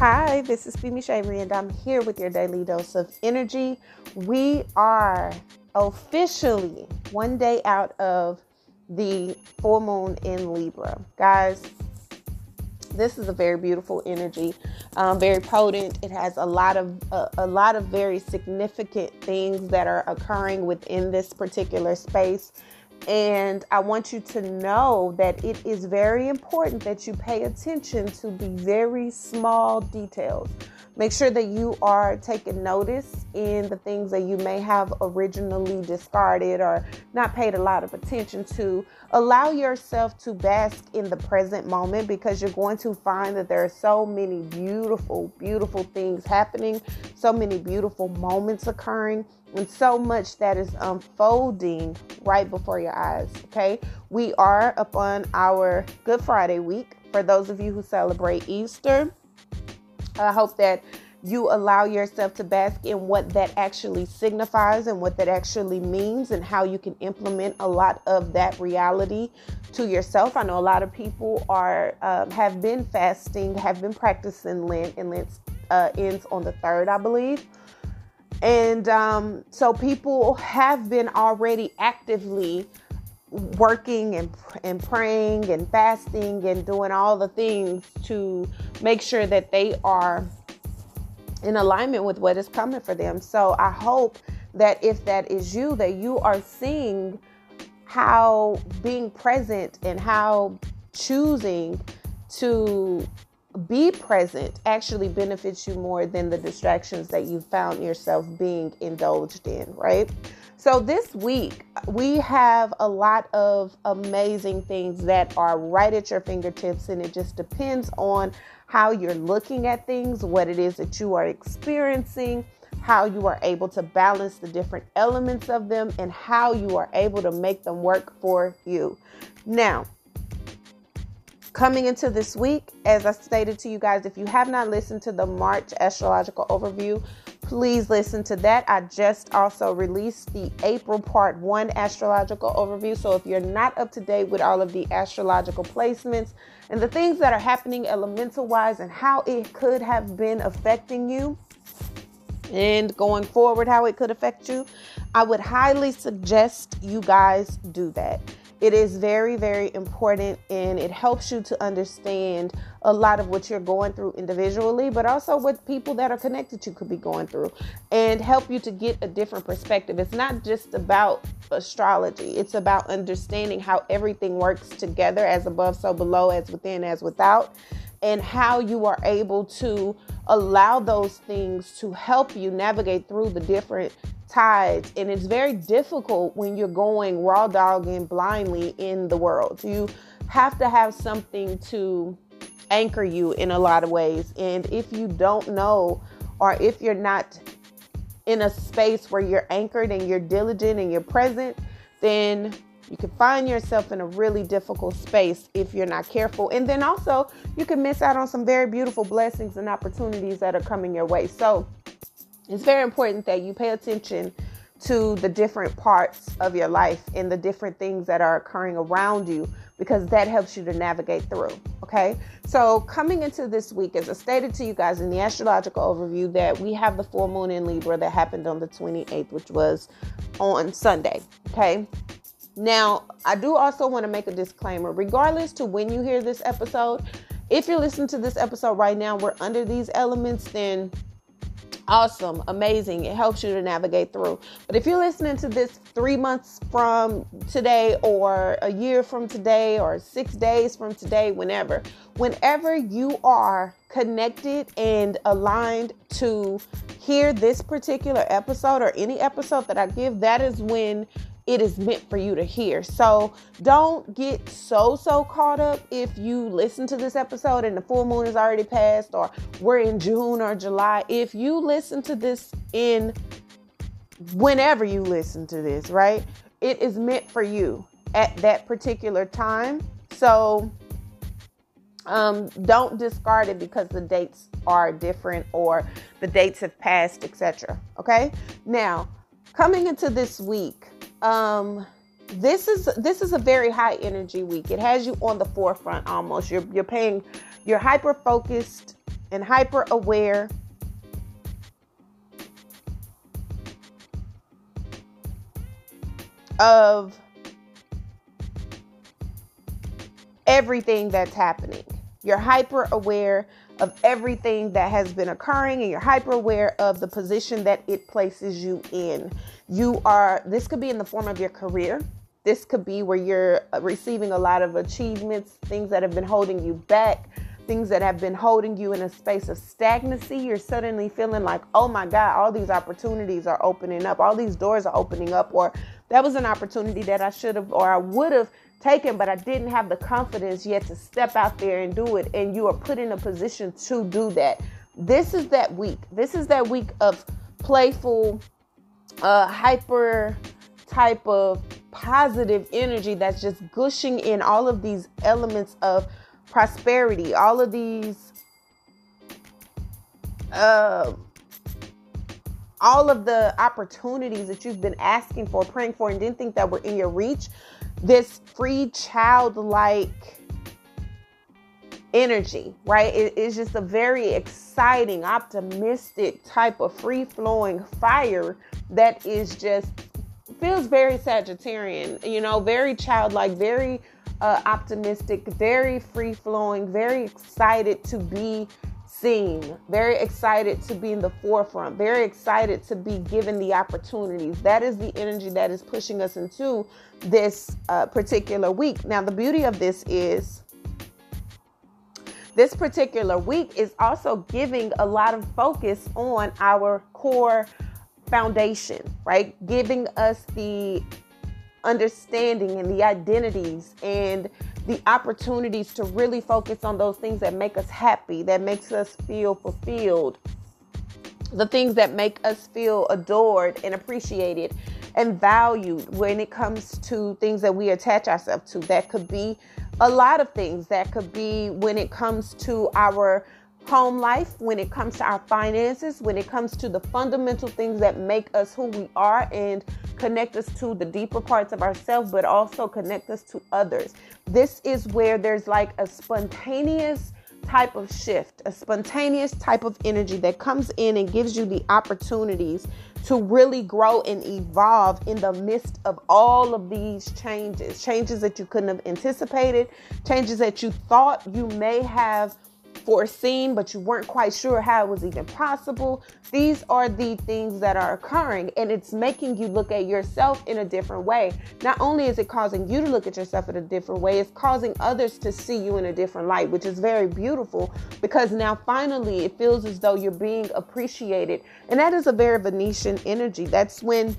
Hi, this is Femi Shavery, and I'm here with your daily dose of energy. We are officially one day out of the full moon in Libra. Guys, this is a very beautiful energy, um, very potent. It has a lot of uh, a lot of very significant things that are occurring within this particular space. And I want you to know that it is very important that you pay attention to the very small details. Make sure that you are taking notice in the things that you may have originally discarded or not paid a lot of attention to. Allow yourself to bask in the present moment because you're going to find that there are so many beautiful, beautiful things happening, so many beautiful moments occurring and so much that is unfolding right before your eyes. Okay, we are upon our Good Friday week. For those of you who celebrate Easter, I hope that you allow yourself to bask in what that actually signifies and what that actually means and how you can implement a lot of that reality to yourself. I know a lot of people are um, have been fasting, have been practicing Lent, and Lent uh, ends on the third, I believe. And um, so people have been already actively working and, and praying and fasting and doing all the things to make sure that they are in alignment with what is coming for them. So I hope that if that is you, that you are seeing how being present and how choosing to be present actually benefits you more than the distractions that you found yourself being indulged in, right? So, this week, we have a lot of amazing things that are right at your fingertips, and it just depends on how you're looking at things, what it is that you are experiencing, how you are able to balance the different elements of them, and how you are able to make them work for you. Now, Coming into this week, as I stated to you guys, if you have not listened to the March astrological overview, please listen to that. I just also released the April part one astrological overview. So if you're not up to date with all of the astrological placements and the things that are happening elemental wise and how it could have been affecting you, and going forward, how it could affect you, I would highly suggest you guys do that. It is very, very important and it helps you to understand a lot of what you're going through individually, but also what people that are connected to could be going through and help you to get a different perspective. It's not just about astrology, it's about understanding how everything works together as above, so below, as within, as without, and how you are able to allow those things to help you navigate through the different tides and it's very difficult when you're going raw dogging blindly in the world you have to have something to anchor you in a lot of ways and if you don't know or if you're not in a space where you're anchored and you're diligent and you're present then you can find yourself in a really difficult space if you're not careful. And then also, you can miss out on some very beautiful blessings and opportunities that are coming your way. So, it's very important that you pay attention to the different parts of your life and the different things that are occurring around you because that helps you to navigate through. Okay, so coming into this week, as I stated to you guys in the astrological overview, that we have the full moon in Libra that happened on the 28th, which was on Sunday. Okay, now I do also want to make a disclaimer regardless to when you hear this episode, if you're listening to this episode right now, we're under these elements, then awesome, amazing. It helps you to navigate through. But if you're listening to this three months from today, or a year from today, or six days from today, whenever, whenever you are connected and aligned to hear this particular episode or any episode that I give, that is when it is meant for you to hear. So don't get so, so caught up if you listen to this episode and the full moon is already passed or we're in June or July. If you listen to this in whenever you listen to this, right? It is meant for you at that particular time. So um, don't discard it because the dates are different or the dates have passed, etc. Okay. Now, coming into this week, um, this is this is a very high energy week. It has you on the forefront almost. You're you're paying you're hyper focused and hyper aware of everything that's happening. You're hyper aware of everything that has been occurring and you're hyper aware of the position that it places you in. You are, this could be in the form of your career. This could be where you're uh, receiving a lot of achievements, things that have been holding you back, things that have been holding you in a space of stagnancy. You're suddenly feeling like, oh my God, all these opportunities are opening up, all these doors are opening up, or that was an opportunity that I should have or I would have taken, but I didn't have the confidence yet to step out there and do it. And you are put in a position to do that. This is that week. This is that week of playful, uh, hyper type of positive energy that's just gushing in all of these elements of prosperity, all of these. Uh, all of the opportunities that you've been asking for, praying for, and didn't think that were in your reach, this free childlike energy, right? It, it's just a very exciting, optimistic type of free flowing fire that is just feels very Sagittarian, you know, very childlike, very uh, optimistic, very free flowing, very excited to be seen, very excited to be in the forefront, very excited to be given the opportunities. That is the energy that is pushing us into this uh, particular week. Now, the beauty of this is this particular week is also giving a lot of focus on our core foundation, right? Giving us the understanding and the identities and the opportunities to really focus on those things that make us happy, that makes us feel fulfilled, the things that make us feel adored and appreciated and valued when it comes to things that we attach ourselves to. That could be a lot of things. That could be when it comes to our home life, when it comes to our finances, when it comes to the fundamental things that make us who we are and connect us to the deeper parts of ourselves, but also connect us to others. This is where there's like a spontaneous type of shift, a spontaneous type of energy that comes in and gives you the opportunities to really grow and evolve in the midst of all of these changes. Changes that you couldn't have anticipated, changes that you thought you may have foreseen, but you weren't quite sure how it was even possible. These are the things that are occurring, and it's making you look at yourself in a different way. Not only is it causing you to look at yourself in a different way, it's causing others to see you in a different light, which is very beautiful because now finally it feels as though you're being appreciated. And that is a very Venusian energy. That's when,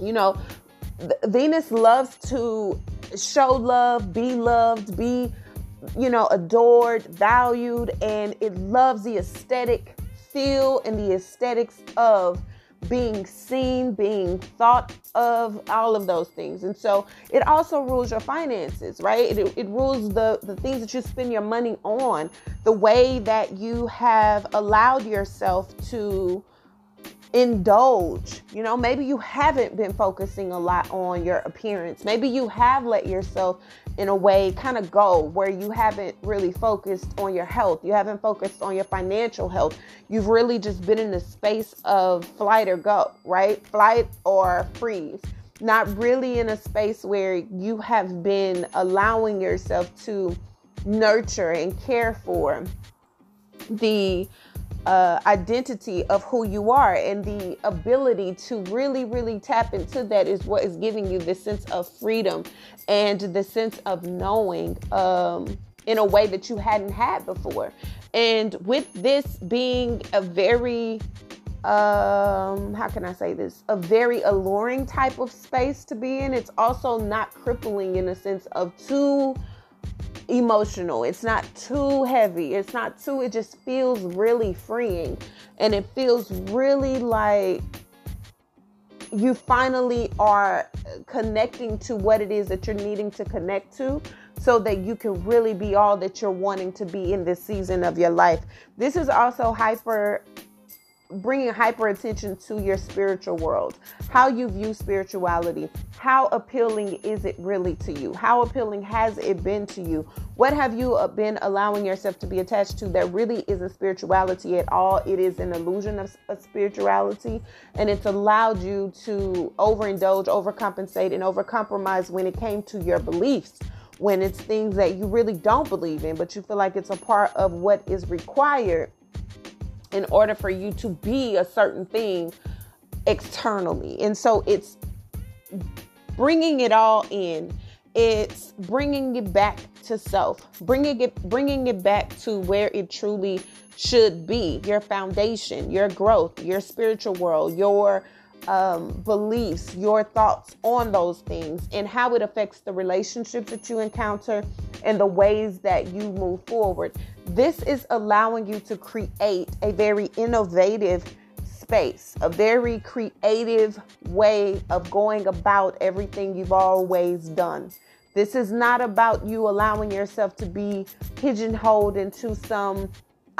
you know, Venus loves to show love, be loved, be you know, adored, valued, and it loves the aesthetic feel and the aesthetics of being seen, being thought of, all of those things. And so it also rules your finances, right? It, it rules the, the things that you spend your money on, the way that you have allowed yourself to indulge. You know, maybe you haven't been focusing a lot on your appearance. Maybe you have let yourself, in a way, kind of go where you haven't really focused on your health. You haven't focused on your financial health. You've really just been in the space of flight or go, right? Flight or freeze. Not really in a space where you have been allowing yourself to nurture and care for the uh, identity of who you are and the ability to really, really tap into that is what is giving you this sense of freedom and the sense of knowing um, in a way that you hadn't had before. And with this being a very um how can i say this a very alluring type of space to be in it's also not crippling in a sense of too emotional. It's not too heavy. It's not too, it just feels really freeing. And it feels really like you finally are connecting to what it is that you're needing to connect to so that you can really be all that you're wanting to be in this season of your life. This is also hyper bringing hyper attention to your spiritual world, how you view spirituality. How appealing is it really to you? How appealing has it been to you? What have you uh, been allowing yourself to be attached to that really isn't spirituality at all? It is an illusion of, of spirituality, and it's allowed you to overindulge, overcompensate, and overcompromise when it came to your beliefs when it's things that you really don't believe in, but you feel like it's a part of what is required in order for you to be a certain thing externally. And so it's bringing it all in. It's bringing it back to self, bringing it bringing it back to where it truly should be. Your foundation, your growth, your spiritual world, your um, beliefs, your thoughts on those things, and how it affects the relationships that you encounter and the ways that you move forward. This is allowing you to create a very innovative space, a very creative way of going about everything you've always done. This is not about you allowing yourself to be pigeonholed into some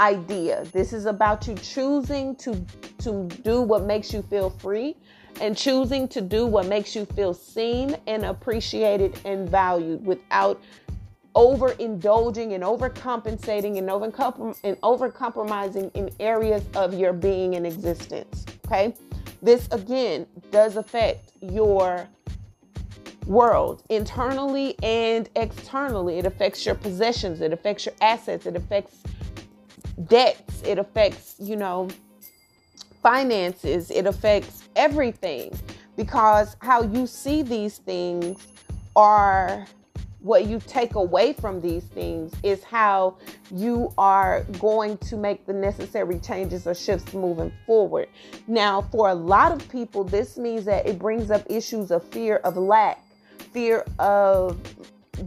idea. This is about you choosing to to do what makes you feel free and choosing to do what makes you feel seen and appreciated and valued without overindulging and overcompensating and over and overcompromising in areas of your being and existence. Okay? This again does affect your world internally and externally. It affects your possessions, it affects your assets, it affects debts, it affects, you know, finances, it affects everything because how you see these things are what you take away from these things is how you are going to make the necessary changes or shifts moving forward. Now, for a lot of people, this means that it brings up issues of fear of lack, fear of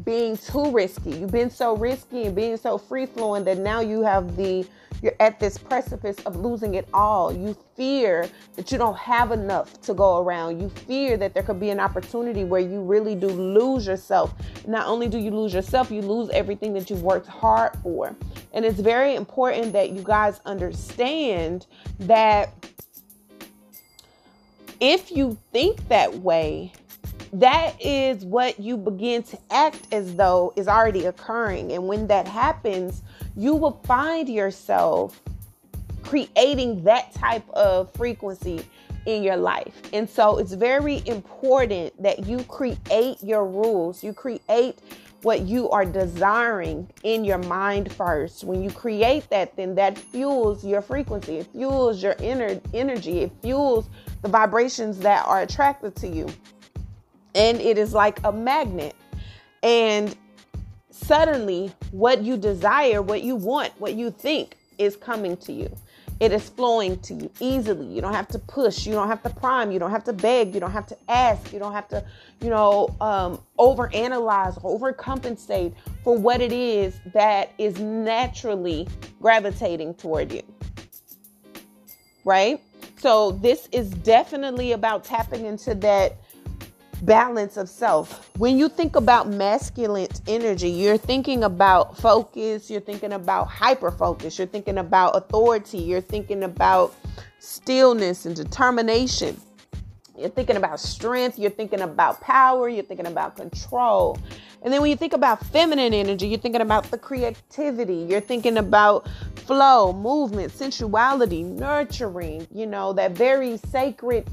being too risky. You've been so risky and being so free flowing that now you have the you're at this precipice of losing it all. You fear that you don't have enough to go around. You fear that there could be an opportunity where you really do lose yourself. Not only do you lose yourself, you lose everything that you've worked hard for. And it's very important that you guys understand that if you think that way, that is what you begin to act as though is already occurring. And when that happens, you will find yourself creating that type of frequency in your life. And so it's very important that you create your rules. You create what you are desiring in your mind first. When you create that, then that fuels your frequency. It fuels your inner energy. It fuels the vibrations that are attracted to you and it is like a magnet. And suddenly, what you desire, what you want, what you think is coming to you. It is flowing to you easily. You don't have to push. You don't have to prime. You don't have to beg. You don't have to ask. You don't have to, you know, um, overanalyze, overcompensate for what it is that is naturally gravitating toward you. Right? So, this is definitely about tapping into that balance of self. When you think about masculine energy, you're thinking about focus, you're thinking about hyper focus, you're thinking about authority, you're thinking about stillness and determination. You're thinking about strength, you're thinking about power, you're thinking about control. And then when you think about feminine energy, you're thinking about the creativity, you're thinking about flow, movement, sensuality, nurturing, you know, that very sacred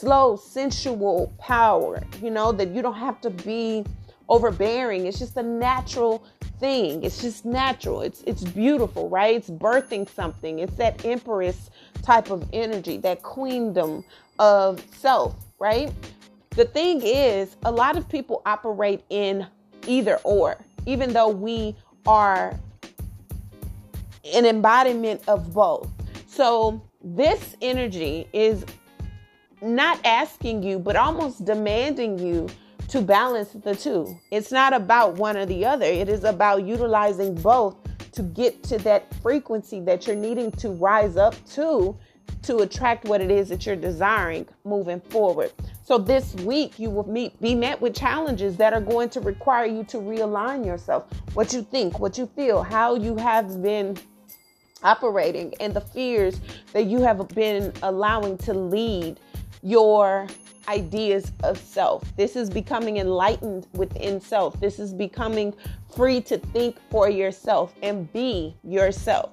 slow, sensual power, you know, that you don't have to be overbearing. It's just a natural thing. It's just natural. It's it's beautiful, right? It's birthing something. It's that empress type of energy, that queendom of self, right? The thing is, a lot of people operate in either or, even though we are an embodiment of both. So, this energy is not asking you, but almost demanding you to balance the two. It's not about one or the other, it is about utilizing both to get to that frequency that you're needing to rise up to to attract what it is that you're desiring moving forward. So this week you will meet be met with challenges that are going to require you to realign yourself. What you think, what you feel, how you have been operating and the fears that you have been allowing to lead your ideas of self. This is becoming enlightened within self. This is becoming free to think for yourself and be yourself,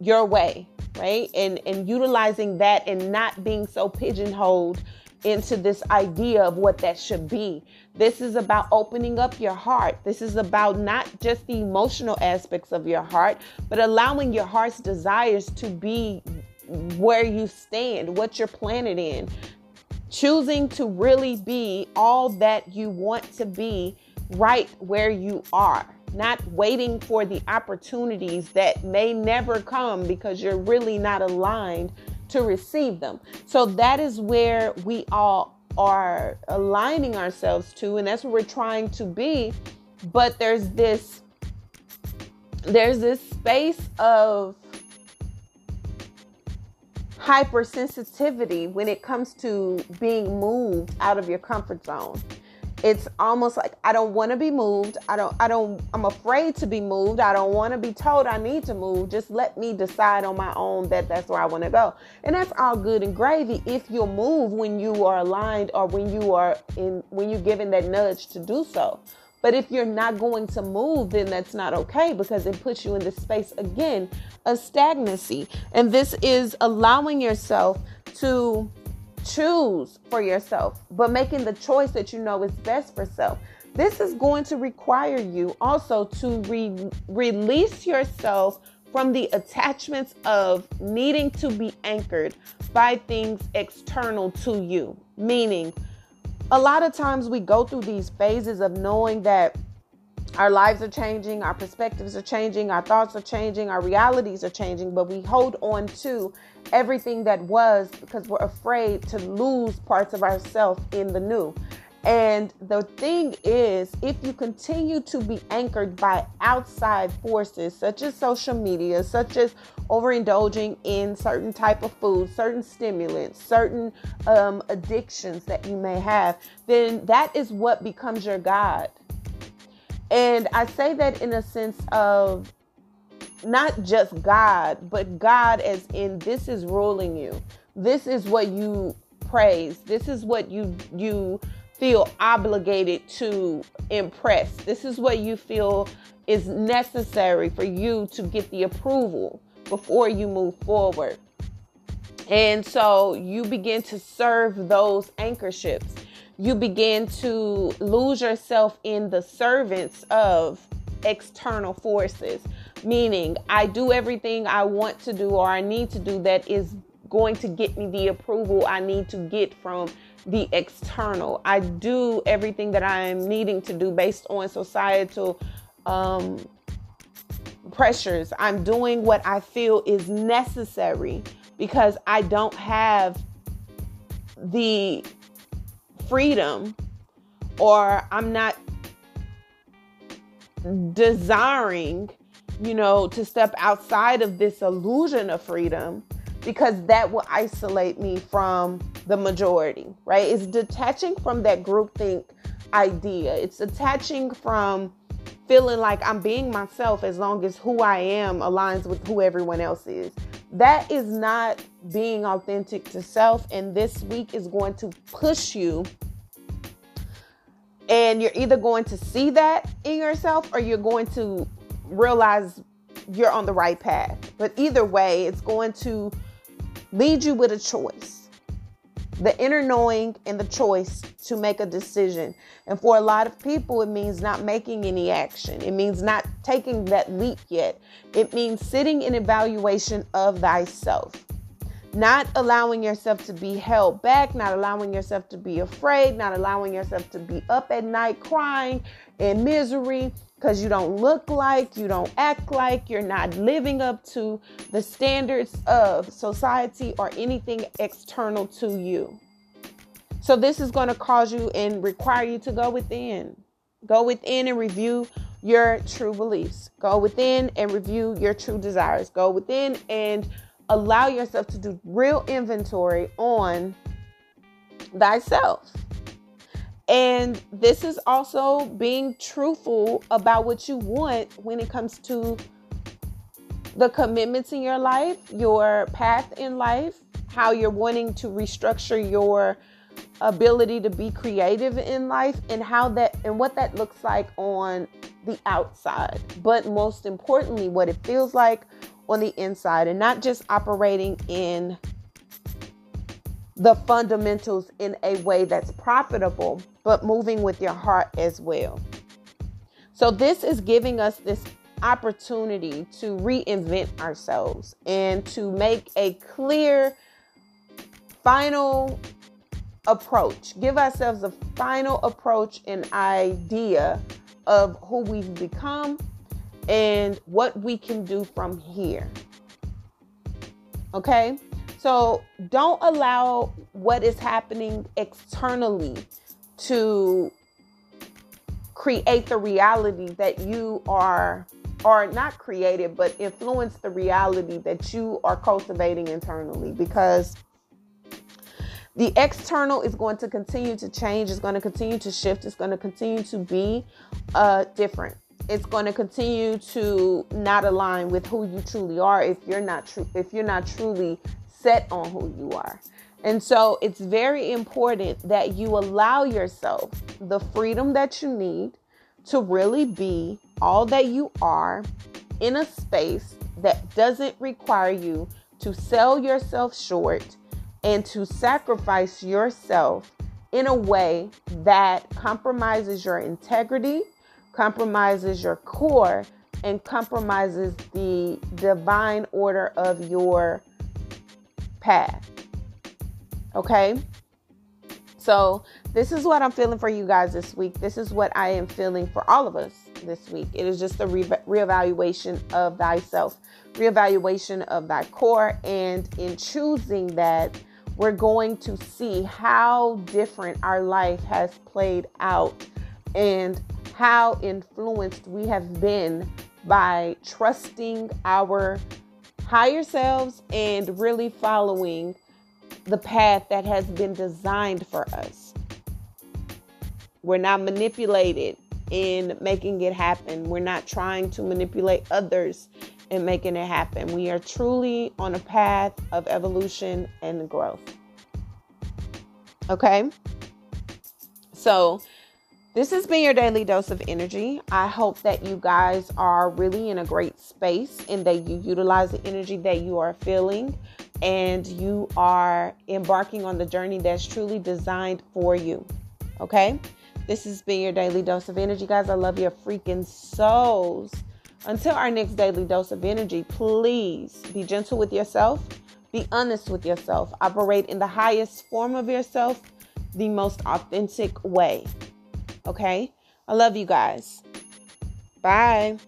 your way, right? And and utilizing that and not being so pigeonholed into this idea of what that should be. This is about opening up your heart. This is about not just the emotional aspects of your heart, but allowing your heart's desires to be where you stand, what you're planted in. Choosing to really be all that you want to be right where you are not waiting for the opportunities that may never come because you're really not aligned to receive them. So that is where we all are aligning ourselves to, and that's what we're trying to be. But there's this there's this space of hypersensitivity when it comes to being moved out of your comfort zone it's almost like I don't want to be moved. I don't I don't I'm afraid to be moved. I don't want to be told I need to move. Just let me decide on my own that that's where I want to go. And that's all good and gravy if you'll move when you are aligned or when you are in when you're given that nudge to do so. But if you're not going to move, then that's not okay because it puts you in this space again of stagnancy. And this is allowing yourself to choose for yourself, but making the choice that you know is best for self. This is going to require you also to re- release yourself from the attachments of needing to be anchored by things external to you. Meaning, a lot of times we go through these phases of knowing that our lives are changing, our perspectives are changing, our thoughts are changing, our realities are changing, but we hold on to everything that was because we're afraid to lose parts of ourselves in the new. And the thing is, if you continue to be anchored by outside forces such as social media, such as overindulging in certain type of food, certain stimulants, certain um, addictions that you may have, then that is what becomes your God. And I say that in a sense of not just God, but God as in this is ruling you. This is what you praise. This is what you you feel obligated to impress. This is what you feel is necessary for you to get the approval before you move forward. And so you begin to serve those anchor ships you begin to lose yourself in the servants of external forces, meaning I do everything I want to do or I need to do that is going to get me the approval I need to get from the external. I do everything that I am needing to do based on societal um, pressures. I'm doing what I feel is necessary because I don't have the freedom or I'm not desiring, you know, to step outside of this illusion of freedom because that will isolate me from the majority, right? It's detaching from that groupthink idea. It's detaching from feeling like I'm being myself as long as who I am aligns with who everyone else is. That is not being authentic to self. And this week is going to push you. And you're either going to see that in yourself or you're going to realize you're on the right path. But either way, it's going to lead you with a choice the inner knowing and the choice to make a decision. And for a lot of people, it means not making any action. It means not taking that leap yet. It means sitting in evaluation of thyself, not allowing yourself to be held back, not allowing yourself to be afraid, not allowing yourself to be up at night crying in misery because you don't look like, you don't act like, you're not living up to the standards of society or anything external to you. So, this is going to cause you and require you to go within. Go within and review your true beliefs. Go within and review your true desires. Go within and allow yourself to do real inventory on thyself. And this is also being truthful about what you want when it comes to the commitments in your life, your path in life, how you're wanting to restructure your ability to be creative in life and how that and what that looks like on the outside but most importantly what it feels like on the inside and not just operating in the fundamentals in a way that's profitable but moving with your heart as well so this is giving us this opportunity to reinvent ourselves and to make a clear final approach. Give ourselves a final approach and idea of who we've become and what we can do from here. Okay? So don't allow what is happening externally to create the reality that you are or not created but influence the reality that you are cultivating internally because the external is going to continue to change, it's going to continue to shift, it's going to continue to be uh, different. It's going to continue to not align with who you truly are if you're not true if you're not truly set on who you are. And so it's very important that you allow yourself the freedom that you need to really be all that you are in a space that doesn't require you to sell yourself short and to sacrifice yourself in a way that compromises your integrity, compromises your core, and compromises the divine order of your path. Okay? So, this is what I'm feeling for you guys this week. This is what I am feeling for all of us this week. It is just a re- reevaluation of thyself, reevaluation of thy core, and in choosing that we're going to see how different our life has played out and how influenced we have been by trusting our higher selves and really following the path that has been designed for us. We're not manipulated in making it happen. We're not trying to manipulate others in making it happen. We are truly on a path of evolution and growth. Okay? So, this has been your daily dose of energy. I hope that you guys are really in a great space and that you utilize the energy that you are feeling and you are embarking on the journey that's truly designed for you. Okay? This has been your daily dose of energy, guys. I love your freaking souls. Until our next daily dose of energy, please be gentle with yourself, be honest with yourself, operate in the highest form of yourself, the most authentic way. Okay? I love you guys. Bye.